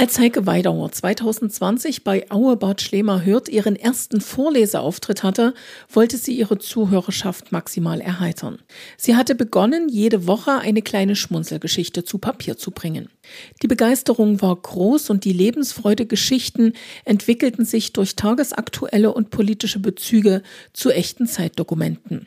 Als Heike Weidauer 2020 bei Auebad Schlemer Hürth ihren ersten Vorleseauftritt hatte, wollte sie ihre Zuhörerschaft maximal erheitern. Sie hatte begonnen, jede Woche eine kleine Schmunzelgeschichte zu Papier zu bringen. Die Begeisterung war groß und die Lebensfreude Geschichten entwickelten sich durch tagesaktuelle und politische Bezüge zu echten Zeitdokumenten.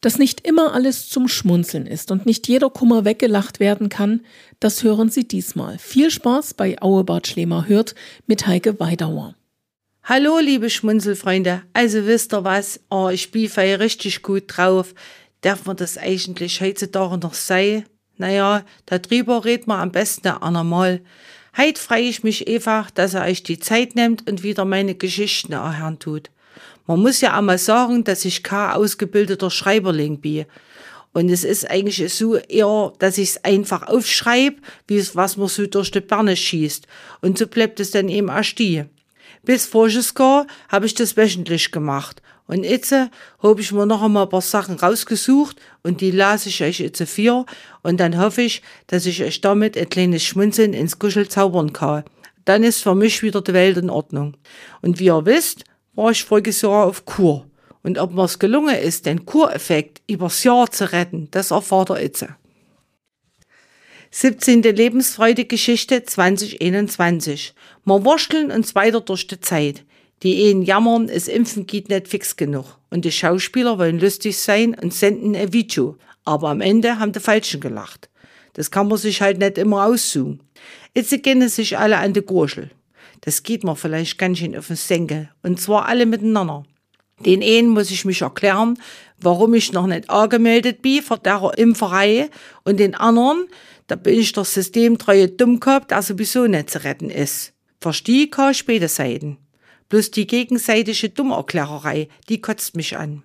Dass nicht immer alles zum Schmunzeln ist und nicht jeder Kummer weggelacht werden kann, das hören Sie diesmal. Viel Spaß bei Auebart Schlemer hört mit Heike Weidauer. Hallo, liebe Schmunzelfreunde. Also wisst ihr was? Oh, ich bin richtig gut drauf. Darf man das eigentlich heutzutage noch sein? Naja, darüber redet man am besten andermal. Heit freue ich mich einfach, dass er euch die Zeit nimmt und wieder meine Geschichten erhören tut. Man muss ja einmal sagen, dass ich kein ausgebildeter Schreiberling bin. Und es ist eigentlich so eher, dass ich es einfach aufschreibe, wie es, was man so durch die Birne schießt. Und so bleibt es dann eben auch stehen. Bis voriges Jahr habe ich das wöchentlich gemacht. Und jetzt habe ich mir noch einmal ein paar Sachen rausgesucht und die lase ich euch jetzt vier. Und dann hoffe ich, dass ich euch damit ein kleines Schmunzeln ins Kuschel zaubern kann. Dann ist für mich wieder die Welt in Ordnung. Und wie ihr wisst, war ich voriges Jahr auf Kur. Und ob mir's gelungen ist, den Kureffekt übers Jahr zu retten, das ihr jetzt. 17. Lebensfreude-Geschichte 2021. Wir wurschteln uns weiter durch die Zeit. Die Ehen jammern, es Impfen geht nicht fix genug. Und die Schauspieler wollen lustig sein und senden ein Video. Aber am Ende haben die Falschen gelacht. Das kann man sich halt nicht immer aussuchen. Jetzt gehen sich alle an die Gurschel. Das geht mir vielleicht ganz schön auf den Senkel. Und zwar alle miteinander. Den einen muss ich mich erklären, warum ich noch nicht angemeldet bin für der Impferei. Und den anderen, da bin ich der systemtreue Dummkopf, der sowieso nicht zu retten ist. Verstehe ich beide Seiten. Bloß die gegenseitige Dummerklärerei, die kotzt mich an.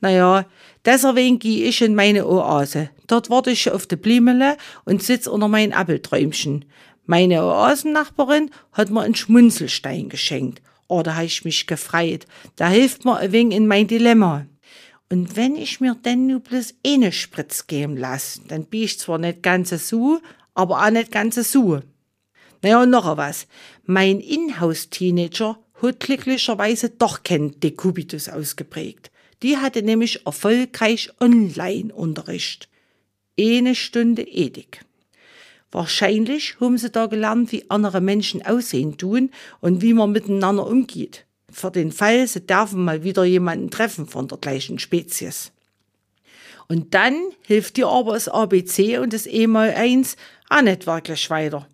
Naja, deswegen gehe ich in meine Oase. Dort warte ich auf die Blimele und sitz unter mein Appelträumchen. Meine Oasennachbarin hat mir einen Schmunzelstein geschenkt. Oh, da habe ich mich gefreut. Da hilft mir ein wenig in mein Dilemma. Und wenn ich mir denn nur bloß eine Spritz geben lasse, dann bin ich zwar nicht ganz so, aber auch nicht ganz so. Naja, und noch was. Mein Inhouse-Teenager hat glücklicherweise doch keinen Dekubitus ausgeprägt. Die hatte nämlich erfolgreich Online-Unterricht. Eine Stunde Ethik. Wahrscheinlich haben sie da gelernt, wie andere Menschen aussehen tun und wie man miteinander umgeht. Für den Fall, sie dürfen mal wieder jemanden treffen von der gleichen Spezies. Und dann hilft dir aber das ABC und das E mal 1 auch nicht wirklich weiter.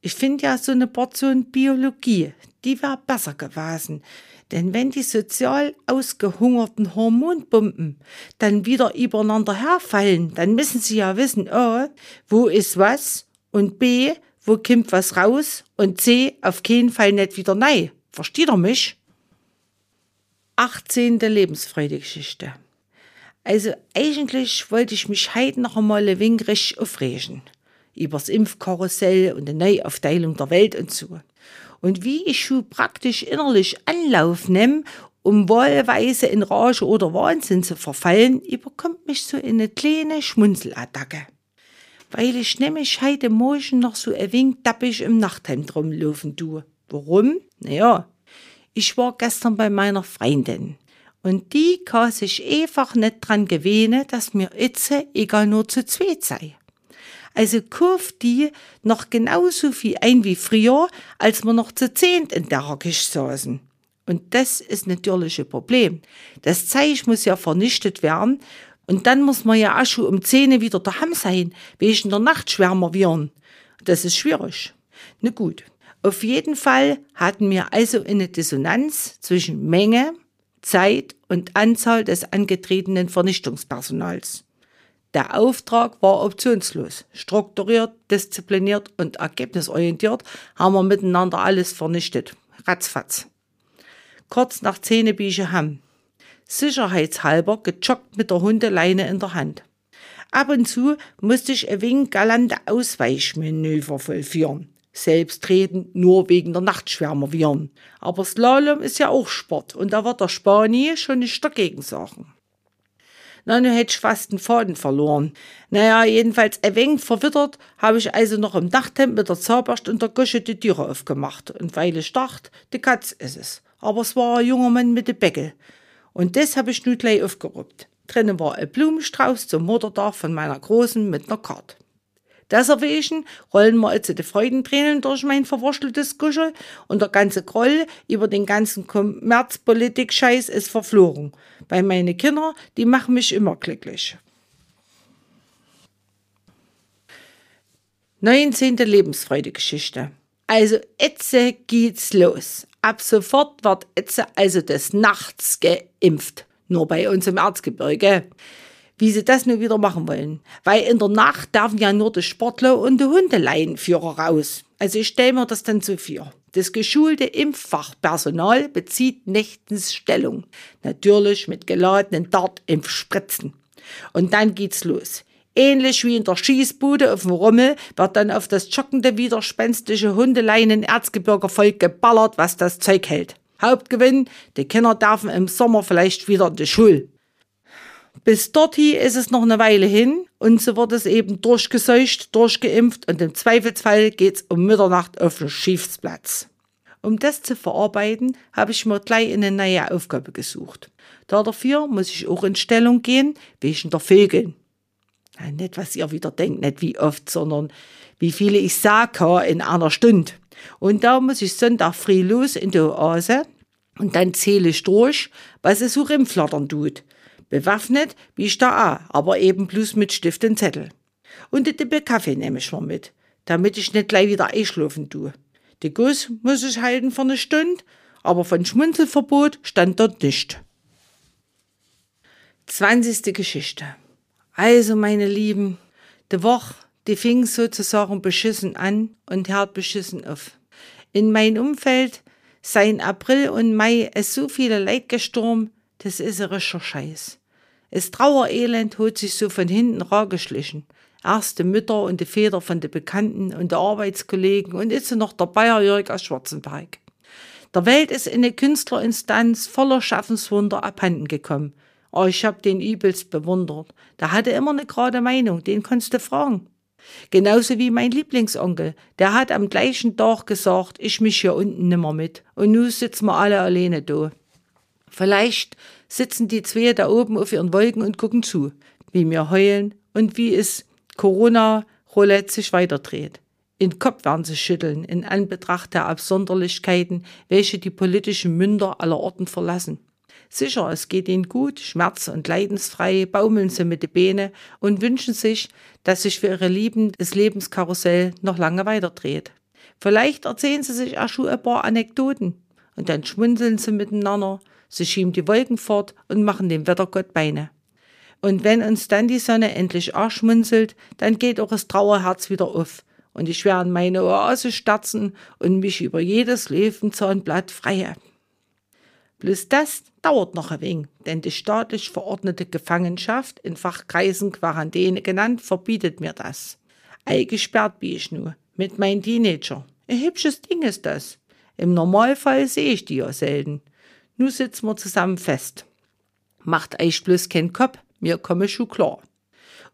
Ich finde ja so eine Portion Biologie, die wäre besser gewesen. Denn wenn die sozial ausgehungerten Hormonbomben dann wieder übereinander herfallen, dann müssen sie ja wissen, oh, wo ist was und B, wo kommt was raus und C, auf keinen Fall nicht wieder nein. Versteht ihr mich? 18. Lebensfreude-Geschichte. Also eigentlich wollte ich mich heute noch einmal richtig aufregen. Übers Impfkarussell und die Neuaufteilung der Welt und so. Und wie ich schon praktisch innerlich Anlauf nehme, um wahlweise in Rage oder Wahnsinn zu verfallen, überkommt mich so eine kleine Schmunzelattacke weil ich nämlich heute Morgen noch so ein wenig tappig im Nachthemd rumlaufen tue. Warum? Naja, ich war gestern bei meiner Freundin und die kann sich einfach nicht dran gewöhnen, dass mir Itze egal nur zu zweit sei. Also kauft die noch genauso viel ein wie früher, als wir noch zu zehnt in der Küche saßen. Und das ist natürlich ein Problem. Das Zeug muss ja vernichtet werden und dann muss man ja auch schon um 10 wieder daheim sein, wegen der Nacht schwärmer werden. Das ist schwierig. Na gut. Auf jeden Fall hatten wir also eine Dissonanz zwischen Menge, Zeit und Anzahl des angetretenen Vernichtungspersonals. Der Auftrag war optionslos. Strukturiert, diszipliniert und ergebnisorientiert haben wir miteinander alles vernichtet. Ratzfatz. Kurz nach Zähnebüche haben sicherheitshalber gejoggt mit der Hundeleine in der Hand. Ab und zu musste ich ein wenig galante Ausweichmanöver vollführen. Selbstredend nur wegen der Nachtschwärmerviren. Aber Slalom ist ja auch Sport und da wird der Spanier schon nicht dagegen sagen. Na, nu hätt ich fast den Faden verloren. Naja, jedenfalls ein wenig verwittert, habe ich also noch im Dachtemp mit der Zahnbürste und der Gusche die Türe aufgemacht. Und weil ich dachte, die Katz ist es. Aber es war ein junger Mann mit dem Beckel. Und das habe ich nun gleich aufgeruppt. Drinnen war ein Blumenstrauß zum Muttertag von meiner Großen mit einer Karte. Deswegen rollen wir jetzt die Freudentränen durch mein verwurschteltes Kuschel und der ganze Groll über den ganzen Kommerzpolitik-Scheiß ist verflogen. Weil meine Kinder, die machen mich immer glücklich. 19. Lebensfreude-Geschichte. Also, jetzt geht's los. Ab sofort wird jetzt also des Nachts geimpft. Nur bei uns im Erzgebirge wie sie das nur wieder machen wollen. Weil in der Nacht dürfen ja nur die Sportler und die Hundeleinführer raus. Also ich stelle mir das dann so vor. Das geschulte Impffachpersonal bezieht nächtens Stellung. Natürlich mit geladenen Dart-Impfspritzen. Und dann geht's los. Ähnlich wie in der Schießbude auf dem Rummel wird dann auf das schockende, widerspenstische Hundeleinen Erzgebirgervolk geballert, was das Zeug hält. Hauptgewinn, die Kinder dürfen im Sommer vielleicht wieder in die Schule. Bis dorthin ist es noch eine Weile hin und so wird es eben durchgeseucht, durchgeimpft und im Zweifelsfall geht's um Mitternacht auf den Schiffsplatz. Um das zu verarbeiten, habe ich mir gleich eine neue Aufgabe gesucht. dafür muss ich auch in Stellung gehen, wegen der Vögel. Ja, nicht, was ihr wieder denkt, nicht wie oft, sondern wie viele ich sage in einer Stunde. Und da muss ich Sonntag früh los in die Oase und dann zähle ich durch, was es so rimflattern tut. Bewaffnet wie ich da auch, aber eben bloß mit Stift und Zettel. Und die Tippe Kaffee nehme ich mir mit, damit ich nicht gleich wieder einschlafen tue. Die Guss muss ich halten für eine Stunde, aber von Schmunzelverbot stand dort nicht. 20. Geschichte. Also, meine Lieben, die Woche, die fing sozusagen beschissen an und hört beschissen auf. In mein Umfeld seien April und Mai es so viele Leid gestorben, das ist ein rischer Scheiß. Es Trauerelend hat sich so von hinten rageschlichen. Erst die Mütter und die Väter von den Bekannten und den Arbeitskollegen und jetzt noch der Bayer Jörg aus Schwarzenberg. Der Welt ist eine Künstlerinstanz voller Schaffenswunder abhanden gekommen. Oh, ich hab den übelst bewundert. Der hatte immer eine gerade Meinung, den konntest du fragen. Genauso wie mein Lieblingsonkel, der hat am gleichen Tag gesagt, ich misch hier unten nimmer mit. Und nu sitzen wir alle alleine da. Vielleicht sitzen die zwei da oben auf ihren Wolken und gucken zu, wie wir heulen und wie es Corona-Roulette sich weiterdreht. In Kopf werden sie schütteln, in Anbetracht der Absonderlichkeiten, welche die politischen Münder aller Orten verlassen. Sicher, es geht ihnen gut, schmerz- und leidensfrei, baumeln sie mit den Beine und wünschen sich, dass sich für ihre Lieben das Lebenskarussell noch lange weiterdreht. Vielleicht erzählen sie sich auch schon ein paar Anekdoten und dann schmunzeln sie miteinander Sie schieben die Wolken fort und machen dem Wettergott Beine. Und wenn uns dann die Sonne endlich arschmunzelt, dann geht auch das Trauerherz wieder auf und ich werde meine Oase sterzen und mich über jedes Löwenzahnblatt freie. Bloß das dauert noch ein wenig, denn die staatlich verordnete Gefangenschaft, in Fachkreisen Quarantäne genannt, verbietet mir das. Eingesperrt bin ich nur, mit meinen Teenager. Ein hübsches Ding ist das. Im Normalfall sehe ich die ja selten. Nu sitzen wir zusammen fest. Macht euch bloß keinen Kopf, mir komme schon klar.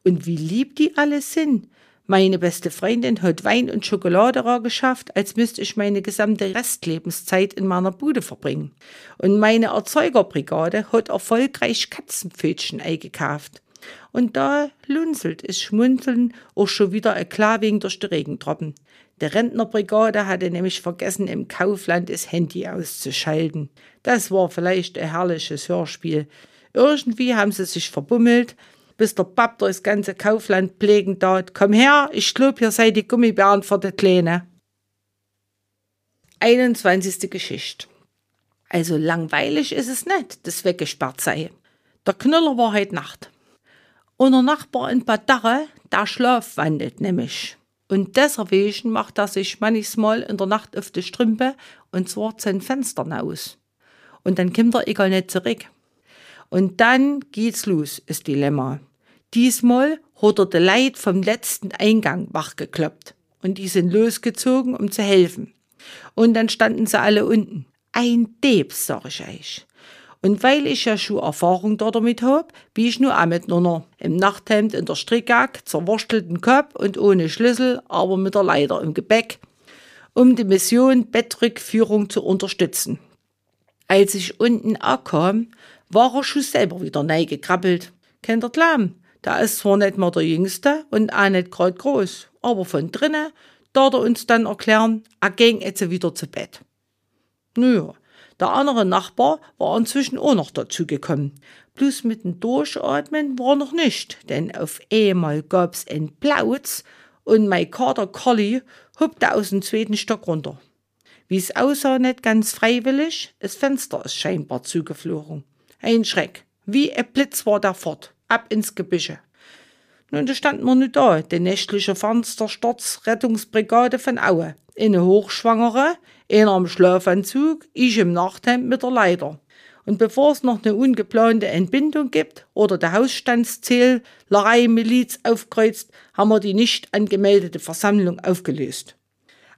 Und wie lieb die alle sind. Meine beste Freundin hat Wein und Schokolade geschafft, als müsste ich meine gesamte Restlebenszeit in meiner Bude verbringen. Und meine Erzeugerbrigade hat erfolgreich Katzenpfötchen eingekauft. Und da lunzelt es schmunzeln auch schon wieder ein klar durch die Regentropfen. Der Rentnerbrigade hatte nämlich vergessen, im Kaufland das Handy auszuschalten. Das war vielleicht ein herrliches Hörspiel. Irgendwie haben sie sich verbummelt, bis der Papp das ganze Kaufland pflegen tat. Komm her, ich glaub, hier seid die Gummibären für die Kleine. 21. Geschichte. Also langweilig ist es nicht, das weggesperrt sei. Der Knüller war heute Nacht. Unser Nachbar in Bad Darre, der schlafwandelt nämlich. Und deswegen macht er sich manchmal in der Nacht auf die Strümpe und zwar sein Fenster aus. Und dann kommt er egal nicht zurück. Und dann geht's los, ist Dilemma. Diesmal hat er die Leid vom letzten Eingang wachgekloppt. Und die sind losgezogen, um zu helfen. Und dann standen sie alle unten. Ein Debs, sag ich euch. Und weil ich ja schon Erfahrung damit hab, wie ich nur auch mit nur im Nachthemd in der Strickjacke, zerwurstelten Kopf und ohne Schlüssel, aber mit der Leiter im Gepäck, um die Mission Bettrückführung zu unterstützen. Als ich unten ankam, war er schon selber wieder neigekrabbelt. Kennt ihr glauben? Da ist zwar nicht mehr der Jüngste und auch nicht grad groß, aber von drinnen darf er uns dann erklären, er ging jetzt wieder zu Bett. Naja, der andere Nachbar war inzwischen auch noch dazugekommen. Bloß mit dem Durchatmen war noch nicht, denn auf einmal gab's ein Plauz und mein Kater Collie hüpfte aus dem zweiten Stock runter. Wie es aussah, nicht ganz freiwillig, das Fenster ist scheinbar zugeflogen. Ein Schreck. Wie ein Blitz war der fort, ab ins Gebüsche. Nun, da stand man nicht da, die nächtliche Fenstersturz Rettungsbrigade von Aue. Eine Hochschwangere, einer im Schlafanzug, ich im Nachthemd mit der Leiter. Und bevor es noch eine ungeplante Entbindung gibt oder der Hausstandszählerei Miliz aufkreuzt, haben wir die nicht angemeldete Versammlung aufgelöst.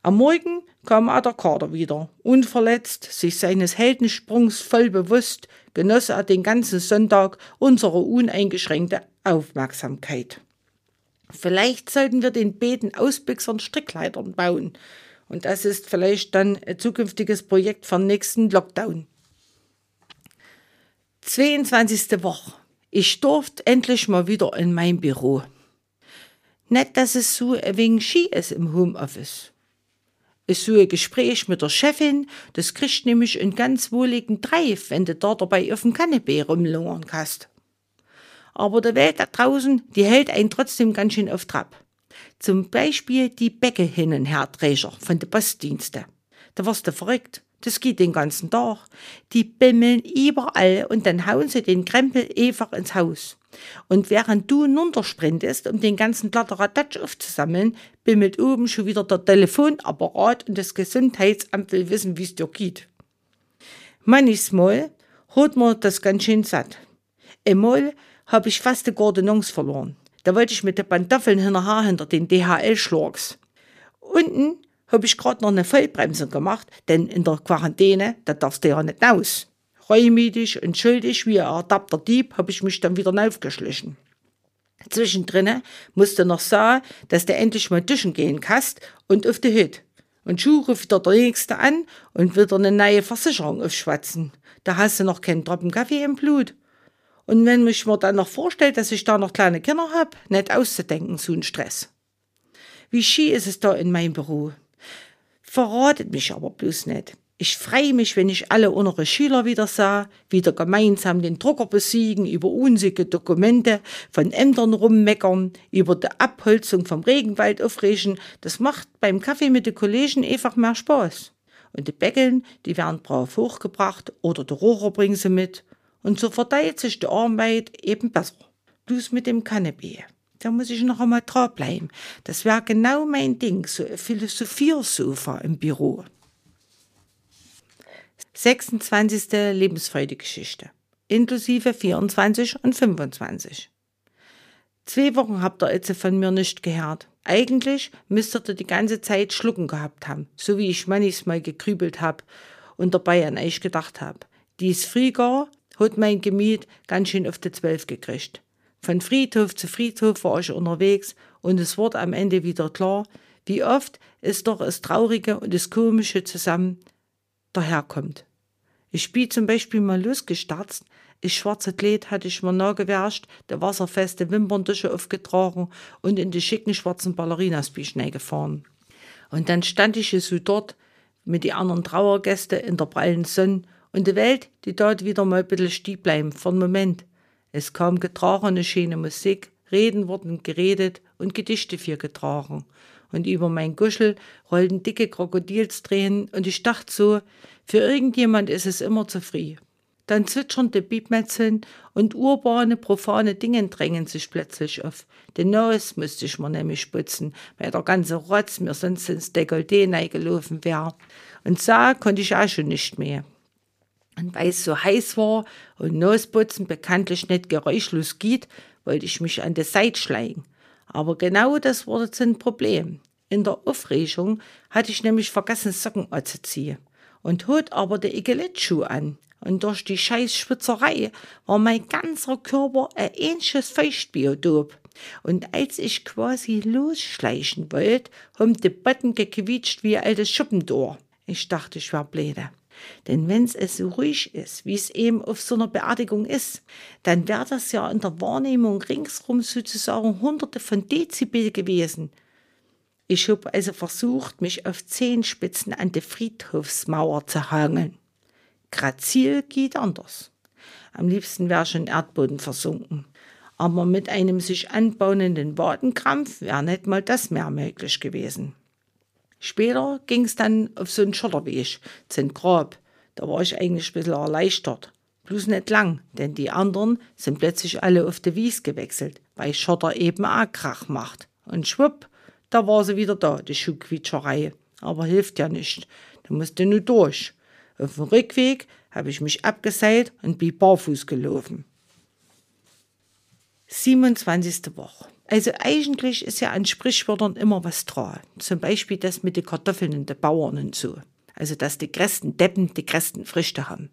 Am Morgen kam Kader wieder. Unverletzt, sich seines Heldensprungs voll bewusst, genoss er den ganzen Sonntag unsere uneingeschränkte Aufmerksamkeit. Vielleicht sollten wir den Beeten Ausbüchsern Strickleitern bauen. Und das ist vielleicht dann ein zukünftiges Projekt den nächsten Lockdown. 22. Woche. Ich durfte endlich mal wieder in mein Büro. Nicht, dass es so wenig Ski ist im Homeoffice ist so ein Gespräch mit der Chefin, das kriegt nämlich einen ganz wohligen Dreif, wenn du da dabei auf dem Kanapee rumlungern kannst. Aber die Welt da draußen, die hält einen trotzdem ganz schön auf Trab. Zum Beispiel die Bäcke hin und her Träger von den Postdiensten. Da wirst du verrückt. Das geht den ganzen Tag. Die bimmeln überall und dann hauen sie den Krempel einfach ins Haus. Und während du nuntersprintest, um den ganzen Kladderadatsch aufzusammeln, bimmelt oben schon wieder der Telefonapparat und das Gesundheitsamt will wissen, wie es dir geht. Manchmal hat man das ganz schön satt. Einmal hab ich fast die Gordonance verloren. Da wollte ich mit den Pantoffeln hinterher hinter den DHL-Schlags. Unten hab ich grad noch eine Vollbremsung gemacht, denn in der Quarantäne, da darfst du ja nicht raus. Reumütig und schuldig wie ein erdabter Dieb hab ich mich dann wieder aufgeschlichen. Zwischendrin musste noch sagen, dass du endlich mal duschen gehen kannst und auf die Hütte. Und Schuh ruft wieder der Nächste an und wieder eine neue Versicherung aufschwatzen. Da hast du noch keinen Tropfen Kaffee im Blut. Und wenn mich mir dann noch vorstellt, dass ich da noch kleine Kinder hab, nicht auszudenken, so ein Stress. Wie schi ist es da in meinem Büro? Verratet mich aber bloß nicht. Ich freue mich, wenn ich alle unsere Schüler wieder sah, wieder gemeinsam den Drucker besiegen, über unsige Dokumente von Ämtern rummeckern, über die Abholzung vom Regenwald aufregen. Das macht beim Kaffee mit den Kollegen einfach mehr Spaß. Und die Bäckeln, die werden brav hochgebracht oder die Rohrer bringen sie mit. Und so verteilt sich die Arbeit eben besser. Bloß mit dem Kanapee. Da muss ich noch einmal dranbleiben. Das wäre genau mein Ding, so ein Philosophiersofa im Büro. 26. Lebensfreudegeschichte, inklusive 24 und 25. Zwei Wochen habt ihr jetzt von mir nicht gehört. Eigentlich müsstet ihr die ganze Zeit Schlucken gehabt haben, so wie ich manchmal gekrübelt hab und dabei an euch gedacht hab. Dies Frühjahr hat mein Gemüt ganz schön auf die Zwölf gekriegt. Von Friedhof zu Friedhof war ich unterwegs und es wurde am Ende wieder klar, wie oft ist doch das Traurige und das Komische zusammen daherkommt. Ich bin zum Beispiel mal losgestarzt, ich schwarze Kleid hatte ich mir nachgewärscht, der wasserfeste Wimperntische aufgetragen. Und in die schicken schwarzen Ballerinas bin gefahren. Und dann stand ich so dort mit die anderen Trauergäste in der prallen Sonne. Und die Welt, die dort wieder mal ein bisschen stieb bleiben, für einen Moment. Es kam getragene, schöne Musik, Reden wurden geredet und Gedichte für getragen und über mein Guschel rollten dicke Krokodilstränen und ich dachte so, für irgendjemand ist es immer zu früh. Dann zwitschernde Biebmetzeln und urbane, profane Dinge drängen sich plötzlich auf. Den Nose musste ich mir nämlich putzen, weil der ganze Rotz mir sonst ins Dekolleté gelaufen wäre. Und so konnte ich auch schon nicht mehr. Und weil es so heiß war und Nosputzen bekanntlich nicht geräuschlos geht, wollte ich mich an die Seite schleichen. Aber genau das wurde ein Problem. In der Aufregung hatte ich nämlich vergessen, Socken anzuziehen und hot aber die Igeletschuh an. Und durch die scheiß Schwitzerei war mein ganzer Körper ein ähnliches Feuchtbiotop. Und als ich quasi losschleichen wollte, haben die Botten gequietscht wie ein altes Schuppendor. Ich dachte, ich wär blöde. Denn wenn's es so ruhig ist, wie es eben auf so einer Beerdigung ist, dann wäre das ja in der Wahrnehmung ringsrum sozusagen hunderte von Dezibel gewesen. Ich habe also versucht, mich auf Zehenspitzen an die Friedhofsmauer zu hangeln. Grazil geht anders. Am liebsten wäre schon Erdboden versunken. Aber mit einem sich anbauenden Wadenkrampf wäre nicht mal das mehr möglich gewesen. Später ging es dann auf so einen Schotterweg, zum Grab. Da war ich eigentlich ein bisschen erleichtert. Bloß nicht lang, denn die anderen sind plötzlich alle auf die Wies gewechselt, weil Schotter eben auch Krach macht. Und schwupp, da war sie wieder da, die Schuhquietscherei. Aber hilft ja nicht. Da musste nur durch. Auf dem Rückweg habe ich mich abgeseilt und bin barfuß gelaufen. 27. Woche. Also eigentlich ist ja an Sprichwörtern immer was dran. Zum Beispiel das mit den Kartoffeln und den Bauern und so. Also dass die größten Deppen die größten Früchte haben.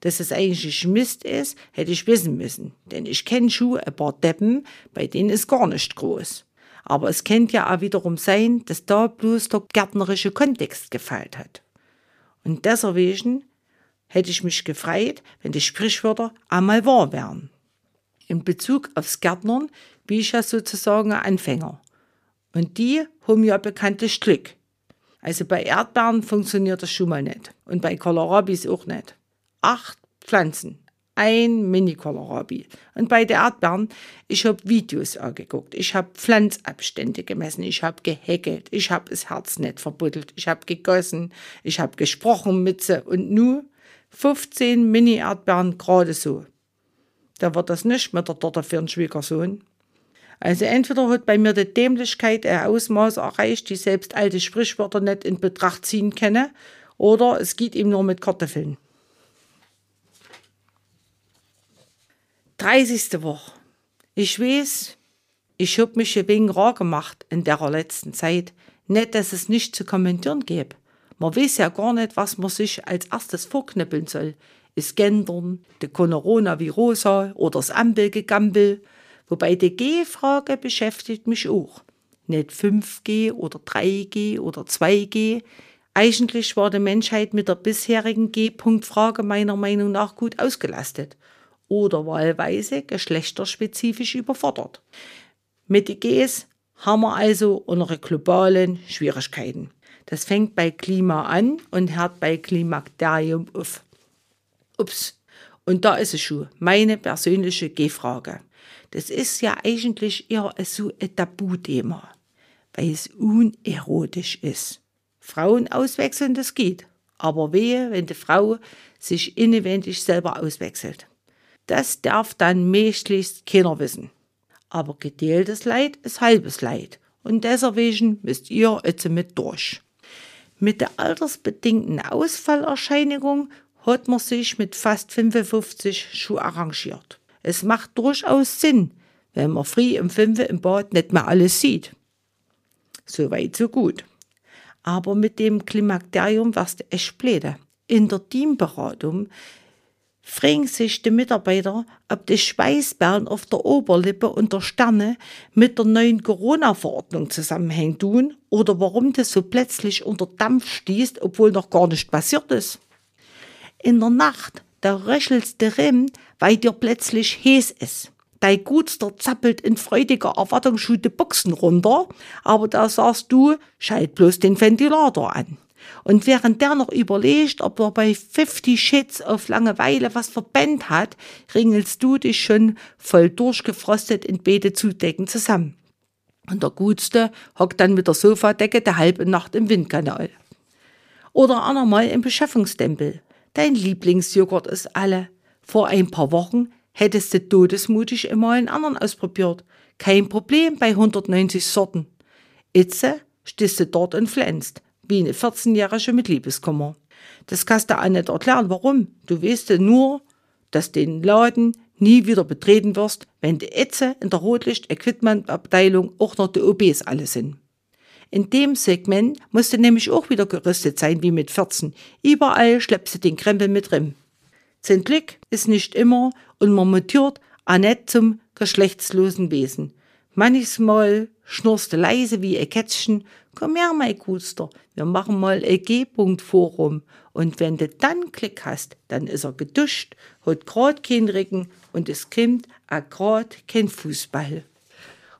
Dass es eigentlich Mist ist, hätte ich wissen müssen. Denn ich kenne schon ein paar Deppen, bei denen ist gar nicht groß. Aber es könnte ja auch wiederum sein, dass da bloß der gärtnerische Kontext gefällt hat. Und deswegen hätte ich mich gefreut, wenn die Sprichwörter einmal wahr wären. In Bezug aufs Gärtnern ich ja sozusagen ein Anfänger. Und die haben ja bekanntlich Glück. Also bei Erdbeeren funktioniert das schon mal nicht. Und bei Kohlrabis auch nicht. Acht Pflanzen. Ein Mini-Kohlrabi. Und bei den Erdbeeren, ich habe Videos angeguckt. Ich habe Pflanzabstände gemessen. Ich habe gehäkelt. Ich habe das Herz nicht verbuddelt. Ich habe gegossen. Ich habe gesprochen mit sie. Und nur 15 Mini-Erdbeeren gerade so. Da wird das nicht mit der Torte für einen Schwiegersohn. Also entweder hat bei mir die Dämlichkeit ein Ausmaß erreicht, die selbst alte Sprichwörter nicht in Betracht ziehen kenne, oder es geht ihm nur mit Kartoffeln. 30. Woche. Ich weiß, ich hab mich ein wenig rar gemacht in der letzten Zeit. Nicht, dass es nicht zu kommentieren gäbe. Man weiß ja gar nicht, was man sich als erstes vorknüppeln soll. Ist Gendern, de Coronavirosa oder das Ampelgegampel. Wobei die G-Frage beschäftigt mich auch. Nicht 5G oder 3G oder 2G. Eigentlich war die Menschheit mit der bisherigen G-Punkt-Frage meiner Meinung nach gut ausgelastet oder wahlweise geschlechterspezifisch überfordert. Mit den Gs haben wir also unsere globalen Schwierigkeiten. Das fängt bei Klima an und hört bei Klimakterium auf. Ups. Und da ist es schon, meine persönliche G-Frage. Das ist ja eigentlich eher so ein Tabuthema, weil es unerotisch ist. Frauen auswechseln, das geht. Aber wehe, wenn die Frau sich inwendig selber auswechselt. Das darf dann möglichst keiner wissen. Aber geteiltes Leid ist halbes Leid. Und deswegen müsst ihr jetzt mit durch. Mit der altersbedingten Ausfallerscheinigung hat man sich mit fast 55 schon arrangiert. Es macht durchaus Sinn, wenn man früh im Fünfe im Bad nicht mehr alles sieht. So weit, so gut. Aber mit dem Klimakterium warst du echt blöde. In der Teamberatung fragen sich die Mitarbeiter, ob die Schweißperlen auf der Oberlippe und der Sterne mit der neuen Corona-Verordnung zusammenhängen tun oder warum das so plötzlich unter Dampf stießt, obwohl noch gar nicht passiert ist. In der Nacht, da röchelst de Rimm, weil dir plötzlich heiß ist. Dein Gutster zappelt in freudiger Erwartung schon die Boxen runter, aber da sagst du, schalt bloß den Ventilator an. Und während der noch überlegt, ob er bei 50 Shits auf Langeweile was verbannt hat, ringelst du dich schon voll durchgefrostet in beide Zudecken zusammen. Und der Gutste hockt dann mit der Sofadecke der halbe Nacht im Windkanal. Oder andermal im Beschaffungstempel. Dein Lieblingsjoghurt ist alle. Vor ein paar Wochen hättest du todesmutig immer einen anderen ausprobiert. Kein Problem bei 190 Sorten. Itze stehst du dort und pflänzt wie eine 14-Jährige mit Liebeskummer. Das kannst du auch nicht erklären, warum. Du weißt nur, dass den Laden nie wieder betreten wirst, wenn die Etze in der Rotlicht-Equipment-Abteilung auch noch die OBs alle sind. In dem Segment musst du nämlich auch wieder gerüstet sein wie mit 14. Überall schleppst den Krempel mit drin. Sein Glück ist nicht immer und man mutiert auch nicht zum geschlechtslosen Wesen. Manchmal schnurst du leise wie ein Kätzchen, komm her, mein Guster, wir machen mal ein G-Punkt-Forum. Und wenn du dann Klick hast, dann ist er geduscht, hat grad kein Rücken und es kommt auch grad kein Fußball.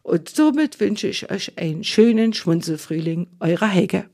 Und somit wünsche ich euch einen schönen Schmunzelfrühling, eure Heike.